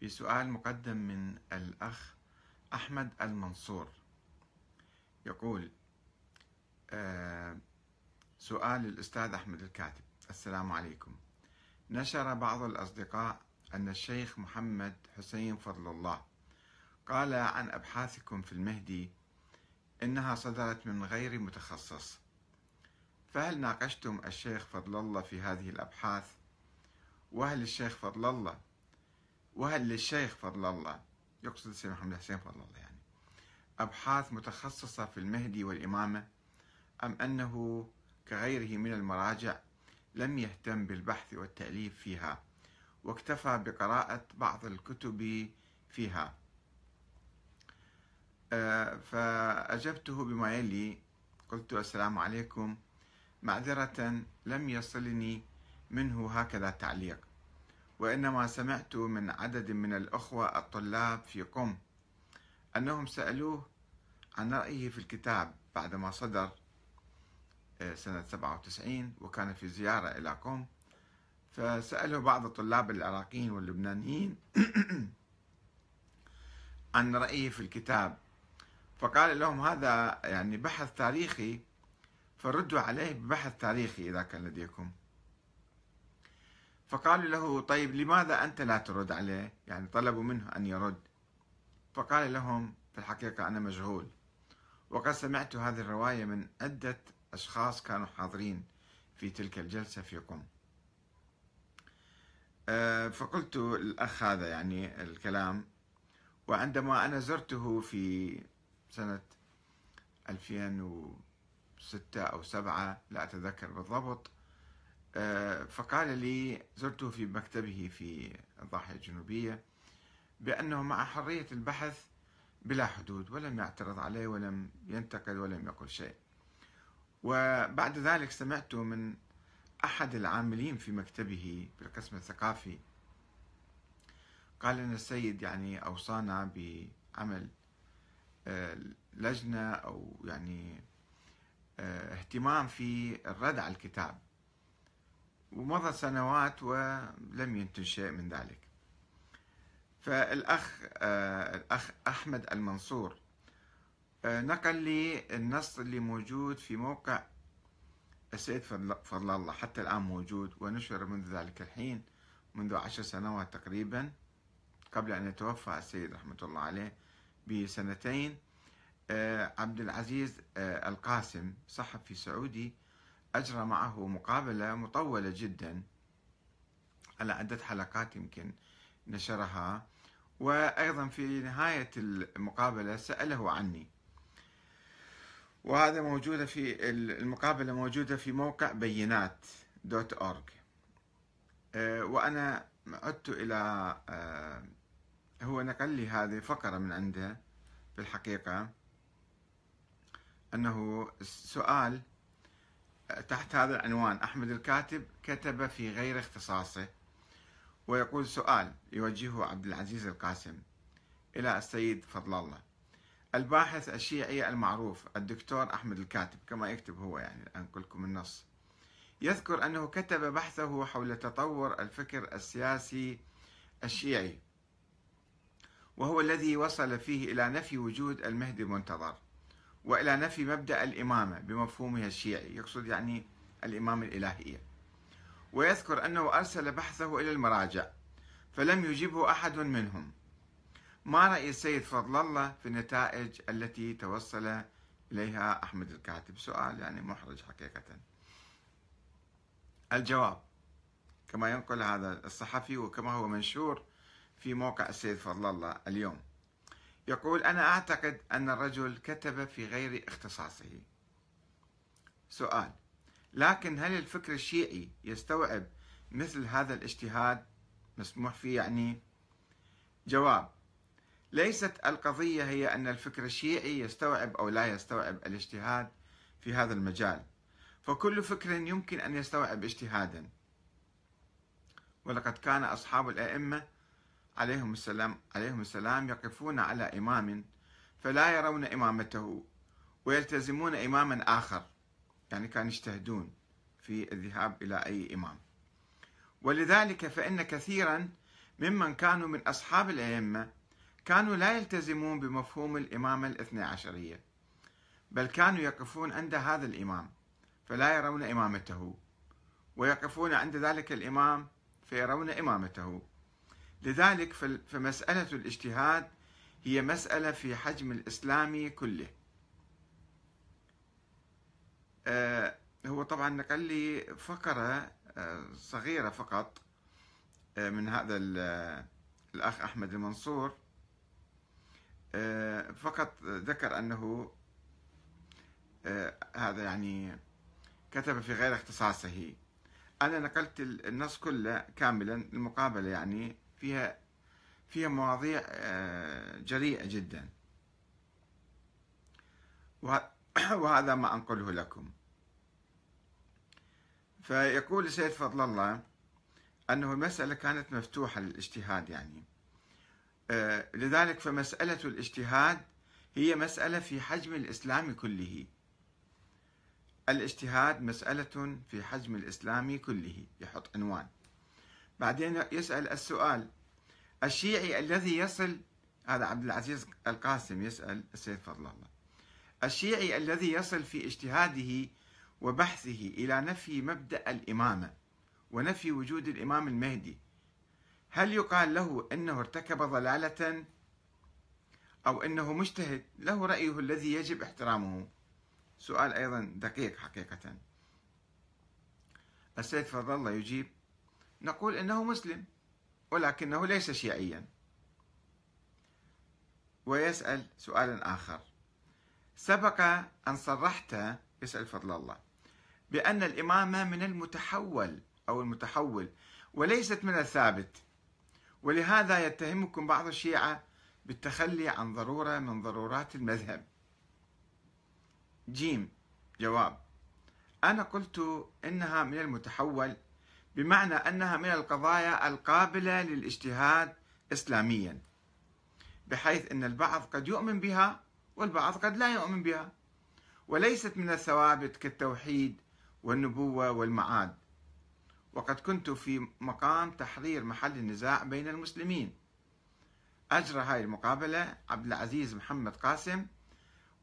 في سؤال مقدم من الأخ أحمد المنصور. يقول آه، سؤال الأستاذ أحمد الكاتب. السلام عليكم. نشر بعض الأصدقاء أن الشيخ محمد حسين فضل الله قال عن أبحاثكم في المهدي إنها صدرت من غير متخصص. فهل ناقشتم الشيخ فضل الله في هذه الأبحاث؟ وهل الشيخ فضل الله وهل للشيخ فضل الله يقصد السيد محمد حسين فضل الله يعني أبحاث متخصصة في المهدي والإمامة أم أنه كغيره من المراجع لم يهتم بالبحث والتأليف فيها واكتفى بقراءة بعض الكتب فيها. آه، فأجبته بما يلي قلت السلام عليكم معذرة لم يصلني منه هكذا تعليق وإنما سمعت من عدد من الأخوة الطلاب في قم أنهم سألوه عن رأيه في الكتاب بعدما صدر آه، سنة 97 وكان في زيارة إلى قم فسأله بعض الطلاب العراقيين واللبنانيين عن رأيه في الكتاب. فقال لهم هذا يعني بحث تاريخي فردوا عليه ببحث تاريخي إذا كان لديكم. فقالوا له طيب لماذا أنت لا ترد عليه؟ يعني طلبوا منه أن يرد. فقال لهم في الحقيقة أنا مشغول وقد سمعت هذه الرواية من عدة أشخاص كانوا حاضرين في تلك الجلسة في قم آه، فقلت الأخ هذا يعني الكلام وعندما أنا زرته في سنة 2006 أو 7 لا أتذكر بالضبط فقال لي زرته في مكتبه في الضاحية الجنوبية بأنه مع حرية البحث بلا حدود ولم يعترض عليه ولم ينتقد ولم يقل شيء. وبعد ذلك سمعت من أحد العاملين في مكتبه بالقسم الثقافي قال أن السيد يعني أوصانا بعمل آه، لجنة أو يعني آه، اهتمام في الرد على الكتاب. ومضت سنوات ولم ينتج شيء من ذلك. فالأخ آه، الأخ أحمد المنصور آه، نقل لي النص اللي موجود في موقع السيد فضل الله حتى الآن موجود ونشر منذ ذلك الحين منذ عشر سنوات تقريبا قبل أن يتوفى السيد رحمة الله عليه بسنتين. آه، عبد العزيز القاسم صحفي سعودي أجرى معه مقابلة مطولة جدا على عدة حلقات يمكن نشرها. وأيضا في نهاية المقابلة سأله عني. وهذا موجودة في المقابلة موجودة في موقع بينات دوت أورج آه، وأنا عدت إلى آه، هو نقل لي هذه فقرة من عنده في الحقيقة أنه سؤال تحت هذا العنوان أحمد الكاتب كتب في غير اختصاصه ويقول سؤال يوجهه عبد العزيز القاسم إلى السيد فضل الله. الباحث الشيعي المعروف الدكتور أحمد الكاتب كما يكتب هو يعني أنقل لكم النص يذكر أنه كتب بحثه حول تطور الفكر السياسي الشيعي وهو الذي وصل فيه إلى نفي وجود المهدي المنتظر وإلى نفي مبدأ الإمامة بمفهومها الشيعي يقصد يعني الإمامة الإلهية. ويذكر أنه أرسل بحثه إلى المراجع فلم يجبه أحد منهم. ما رأي السيد فضل الله في النتائج التي توصل إليها أحمد الكاتب؟ سؤال يعني محرج حقيقة. الجواب كما ينقل هذا الصحفي وكما هو منشور في موقع السيد فضل الله اليوم. يقول أنا أعتقد أن الرجل كتب في غير اختصاصه. سؤال لكن هل الفكر الشيعي يستوعب مثل هذا الاجتهاد؟ مسموح فيه يعني؟ جواب ليست القضية هي أن الفكر الشيعي يستوعب أو لا يستوعب الاجتهاد في هذا المجال. فكل فكر يمكن أن يستوعب اجتهادا. ولقد كان أصحاب الأئمة عليهم السلام عليهم السلام يقفون على إمام فلا يرون إمامته ويلتزمون إماما آخر يعني كانوا يجتهدون في الذهاب إلى أي إمام. ولذلك فإن كثيرا ممن كانوا من أصحاب الأئمة كانوا لا يلتزمون بمفهوم الإمامة الاثنى عشرية بل كانوا يقفون عند هذا الإمام فلا يرون إمامته ويقفون عند ذلك الإمام فيرون إمامته. لذلك فمسألة الاجتهاد هي مسألة في حجم الإسلام كله. آه هو طبعا نقل لي فقرة آه صغيرة فقط آه من هذا الأخ أحمد المنصور. فقط ذكر أنه هذا يعني كتب في غير اختصاصه. أنا نقلت النص كله كاملا المقابلة يعني فيها فيها مواضيع آه، جريئة جدا. وهذا ما أنقله لكم. فيقول السيد فضل الله أنه المسألة كانت مفتوحة للاجتهاد يعني. آه، لذلك فمسألة الاجتهاد هي مسألة في حجم الإسلام كله. الاجتهاد مسألة في حجم الإسلام كله يحط عنوان. بعدين يسأل السؤال. الشيعي الذي يصل هذا عبد العزيز القاسم يسأل السيد فضل الله. الشيعي الذي يصل في اجتهاده وبحثه إلى نفي مبدأ الإمامة ونفي وجود الإمام المهدي هل يقال له إنه ارتكب ضلالة أو إنه مجتهد؟ له رأيه الذي يجب احترامه. سؤال أيضا دقيق حقيقة. السيد فضل الله يجيب نقول إنه مسلم ولكنه ليس شيعيا. ويسأل سؤالا آخر. سبق أن صرحت يسأل فضل الله بأن الإمامة من المتحول أو المتحول وليست من الثابت. ولهذا يتهمكم بعض الشيعة بالتخلي عن ضرورة من ضرورات المذهب. جيم جواب. أنا قلت إنها من المتحول بمعنى أنها من القضايا القابلة للاجتهاد إسلاميا بحيث أن البعض قد يؤمن بها والبعض قد لا يؤمن بها. وليست من الثوابت كالتوحيد والنبوة والمعاد. وقد كنت في مقام تحرير محل النزاع بين المسلمين. أجرى هاي المقابلة عبد العزيز محمد قاسم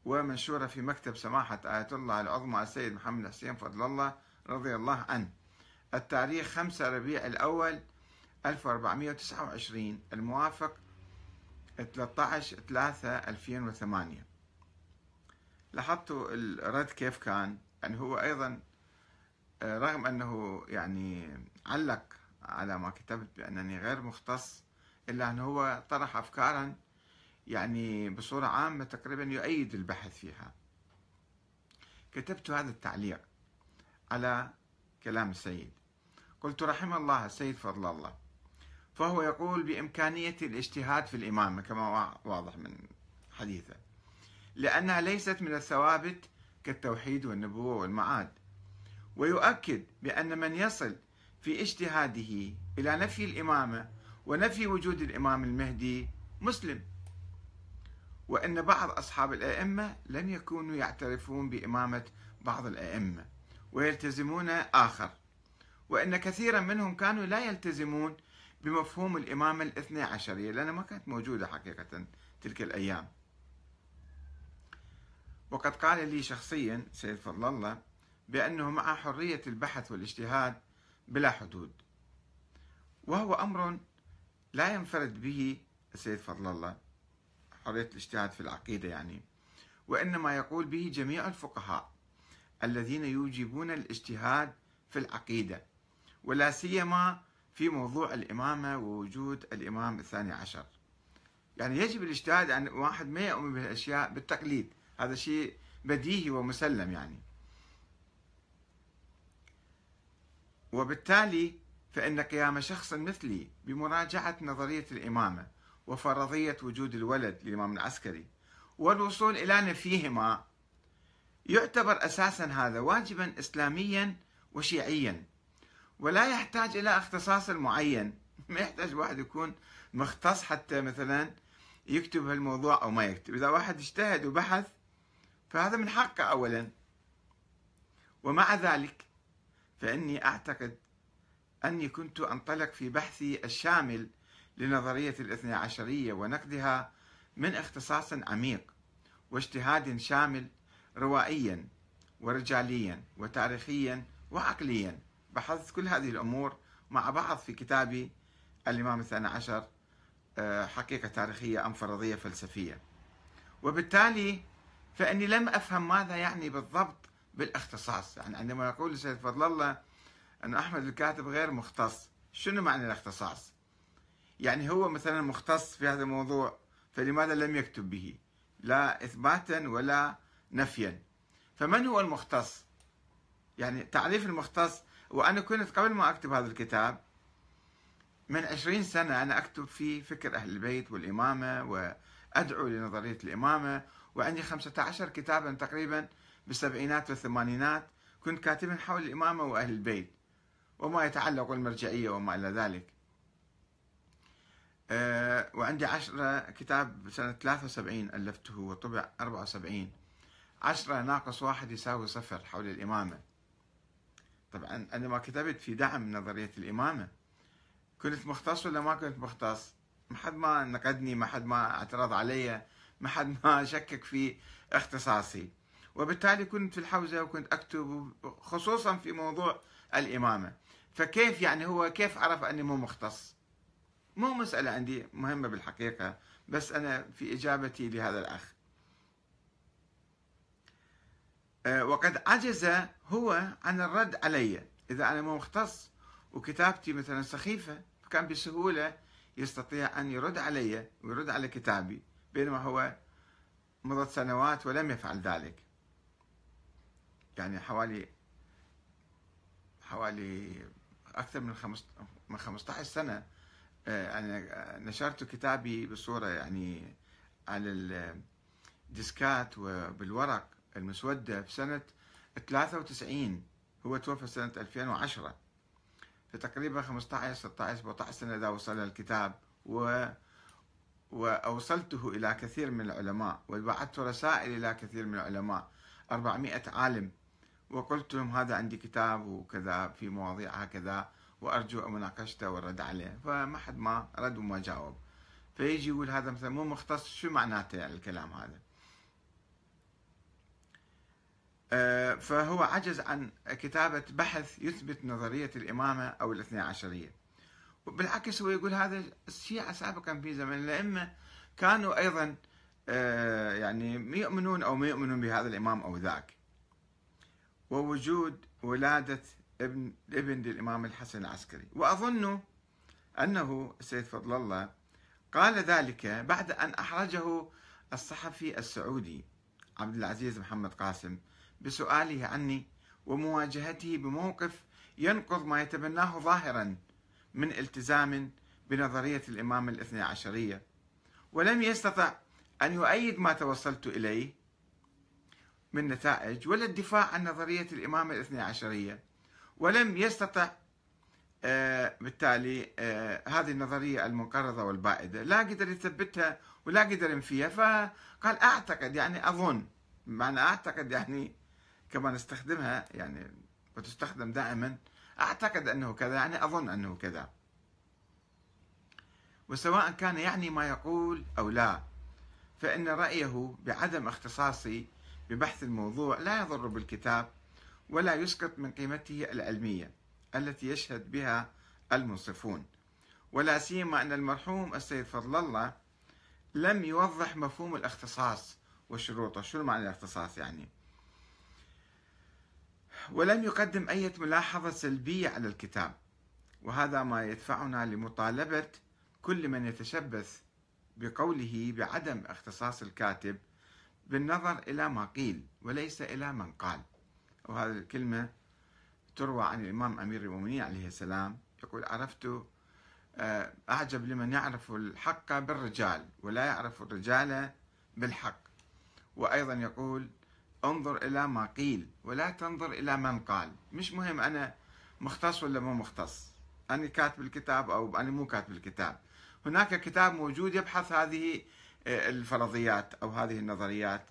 ومنشورة في مكتب سماحة آية الله العظمى السيد محمد حسين فضل الله رضي الله عنه. التاريخ 5 ربيع الأول 1429 الموافق 13 3 2008 لاحظتوا الرد كيف كان؟ يعني هو أيضا رغم أنه يعني علق على ما كتبت بأنني غير مختص إلا أنه هو طرح أفكارا يعني بصورة عامة تقريبا يؤيد البحث فيها. كتبت هذا التعليق على كلام السيد. قلت رحم الله السيد فضل الله. فهو يقول بإمكانية الاجتهاد في الإمامة كما واضح من حديثه لأنها ليست من الثوابت كالتوحيد والنبوة والمعاد. ويؤكد بأن من يصل في اجتهاده إلى نفي الإمامة ونفي وجود الإمام المهدي مسلم. وأن بعض أصحاب الأئمة لم يكونوا يعترفون بإمامة بعض الأئمة ويلتزمون آخر. وأن كثيرا منهم كانوا لا يلتزمون بمفهوم الإمامة الاثنى عشرية لأنها ما كانت موجودة حقيقة تلك الأيام. وقد قال لي شخصيا سيد فضل الله بأنه مع حرية البحث والاجتهاد بلا حدود. وهو أمر لا ينفرد به السيد فضل الله حرية الاجتهاد في العقيدة يعني. وإنما يقول به جميع الفقهاء الذين يوجبون الاجتهاد في العقيدة. ولا سيما في موضوع الإمامة ووجود الإمام الثاني عشر. يعني يجب الاجتهاد أن واحد ما يؤمن بالأشياء بالتقليد. هذا شيء بديهي ومسلم يعني. وبالتالي فإن قيام شخص مثلي بمراجعة نظرية الإمامة وفرضية وجود الولد للإمام العسكري والوصول إلى نفيهما يعتبر أساسا هذا واجبا إسلاميا وشيعيا. ولا يحتاج إلى اختصاص معين ما يحتاج واحد يكون مختص حتى مثلا يكتب هالموضوع أو ما يكتب. إذا واحد اجتهد وبحث فهذا من حقه أولا. ومع ذلك فإني أعتقد أني كنت أنطلق في بحثي الشامل لنظرية الاثنى عشرية ونقدها من اختصاص عميق واجتهاد شامل روائيا ورجاليا وتاريخيا وعقليا. بحثت كل هذه الأمور مع بعض في كتابي الإمام الثاني عشر آه، حقيقة تاريخية أم فرضية فلسفية. وبالتالي فإني لم أفهم ماذا يعني بالضبط بالاختصاص. يعني عندما يقول السيد فضل الله أن أحمد الكاتب غير مختص شنو معنى الاختصاص؟ يعني هو مثلا مختص في هذا الموضوع فلماذا لم يكتب به؟ لا إثباتا ولا نفيا. فمن هو المختص؟ يعني تعريف المختص وأنا كنت قبل ما أكتب هذا الكتاب من عشرين سنة أنا أكتب في فكر أهل البيت والإمامة وأدعو لنظرية الإمامة وعندي خمسة عشر كتابا تقريبا بالسبعينات والثمانينات كنت كاتبا حول الإمامة وأهل البيت وما يتعلق بالمرجعية وما إلى ذلك. أه وعندي عشرة كتاب سنة 73 ألفته وطبع 74 عشرة ناقص واحد يساوي صفر حول الإمامة. طبعا أنا ما كتبت في دعم نظرية الإمامة. كنت مختص ولا ما كنت مختص؟ ما حد ما نقدني ما حد ما اعترض علي ما حد ما شكك في اختصاصي. وبالتالي كنت في الحوزة وكنت أكتب خصوصا في موضوع الإمامة. فكيف يعني هو كيف عرف أني مو مختص؟ مو مسألة عندي مهمة بالحقيقة بس أنا في إجابتي لهذا الأخ أه، وقد عجز هو عن الرد علي. إذا أنا مو مختص وكتابتي مثلا سخيفة فكان بسهولة يستطيع أن يرد علي ويرد على كتابي بينما هو مضت سنوات ولم يفعل ذلك. يعني حوالي حوالي أكثر من من 15 سنة آه، أنا نشرت كتابي بصورة يعني على الديسكات وبالورق. المسودة في سنة 93 هو توفى سنة 2010 فتقريبا 15 16 17 سنة إذا وصل الكتاب و وأوصلته إلى كثير من العلماء وبعثت رسائل إلى كثير من العلماء. 400 عالم. وقلت لهم هذا عندي كتاب وكذا في مواضيع هكذا وأرجو مناقشته والرد عليه. فما حد ما رد وما جاوب. فيجي يقول هذا مثلا مو مختص شو معناته يعني الكلام هذا آه، فهو عجز عن كتابة بحث يثبت نظرية الإمامة أو الاثنى عشرية. بالعكس هو يقول هذا الشيعة سابقا في زمن الأئمة كانوا أيضا آه، يعني يؤمنون أو ما يؤمنون بهذا الإمام أو ذاك. ووجود ولادة ابن ابن للإمام الحسن العسكري. وأظن أنه السيد فضل الله قال ذلك بعد أن أحرجه الصحفي السعودي. عبد العزيز محمد قاسم. بسؤاله عني ومواجهته بموقف ينقض ما يتبناه ظاهرا من التزام بنظرية الإمام الاثنى عشرية. ولم يستطع أن يؤيد ما توصلت إليه من نتائج ولا الدفاع عن نظرية الإمام الاثنى عشرية. ولم يستطع آه بالتالي آه هذه النظرية المنقرضة والبائدة لا قدر يثبتها ولا قدر ينفيها فقال أعتقد يعني أظن معنى أعتقد يعني كما نستخدمها يعني وتستخدم دائما أعتقد أنه كذا يعني أظن أنه كذا. وسواء كان يعني ما يقول أو لا فإن رأيه بعدم اختصاصي ببحث الموضوع لا يضر بالكتاب ولا يسقط من قيمته العلمية التي يشهد بها المنصفون ولا سيما أن المرحوم السيد فضل الله لم يوضح مفهوم الاختصاص وشروطه. شو معنى الاختصاص يعني؟ ولم يقدم أي ملاحظة سلبية على الكتاب وهذا ما يدفعنا لمطالبة كل من يتشبث بقوله بعدم اختصاص الكاتب بالنظر إلى ما قيل وليس إلى من قال. وهذه الكلمة تروى عن الإمام أمير المؤمنين عليه السلام يقول عرفت أعجب لمن يعرف الحق بالرجال ولا يعرف الرجال بالحق. وأيضا يقول انظر إلى ما قيل ولا تنظر إلى من قال. مش مهم أنا مختص ولا مو مختص. أنا كاتب الكتاب أو أنا مو كاتب الكتاب. هناك كتاب موجود يبحث هذه آه، الفرضيات أو هذه النظريات.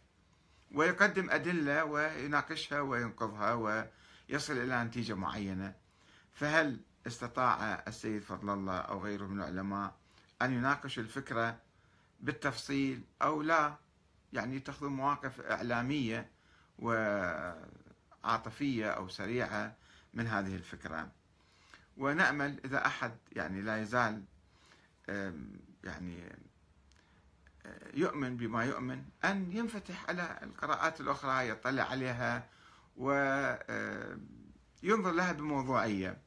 ويقدم أدلة ويناقشها وينقضها ويصل إلى نتيجة معينة. فهل استطاع السيد فضل الله أو غيره من العلماء أن يناقشوا الفكرة بالتفصيل أو لا. يعني يتخذوا مواقف إعلامية وعاطفية أو سريعة من هذه الفكرة. ونأمل إذا أحد يعني لا يزال يعني يؤمن بما يؤمن أن ينفتح على القراءات الأخرى يطلع عليها وينظر لها بموضوعية.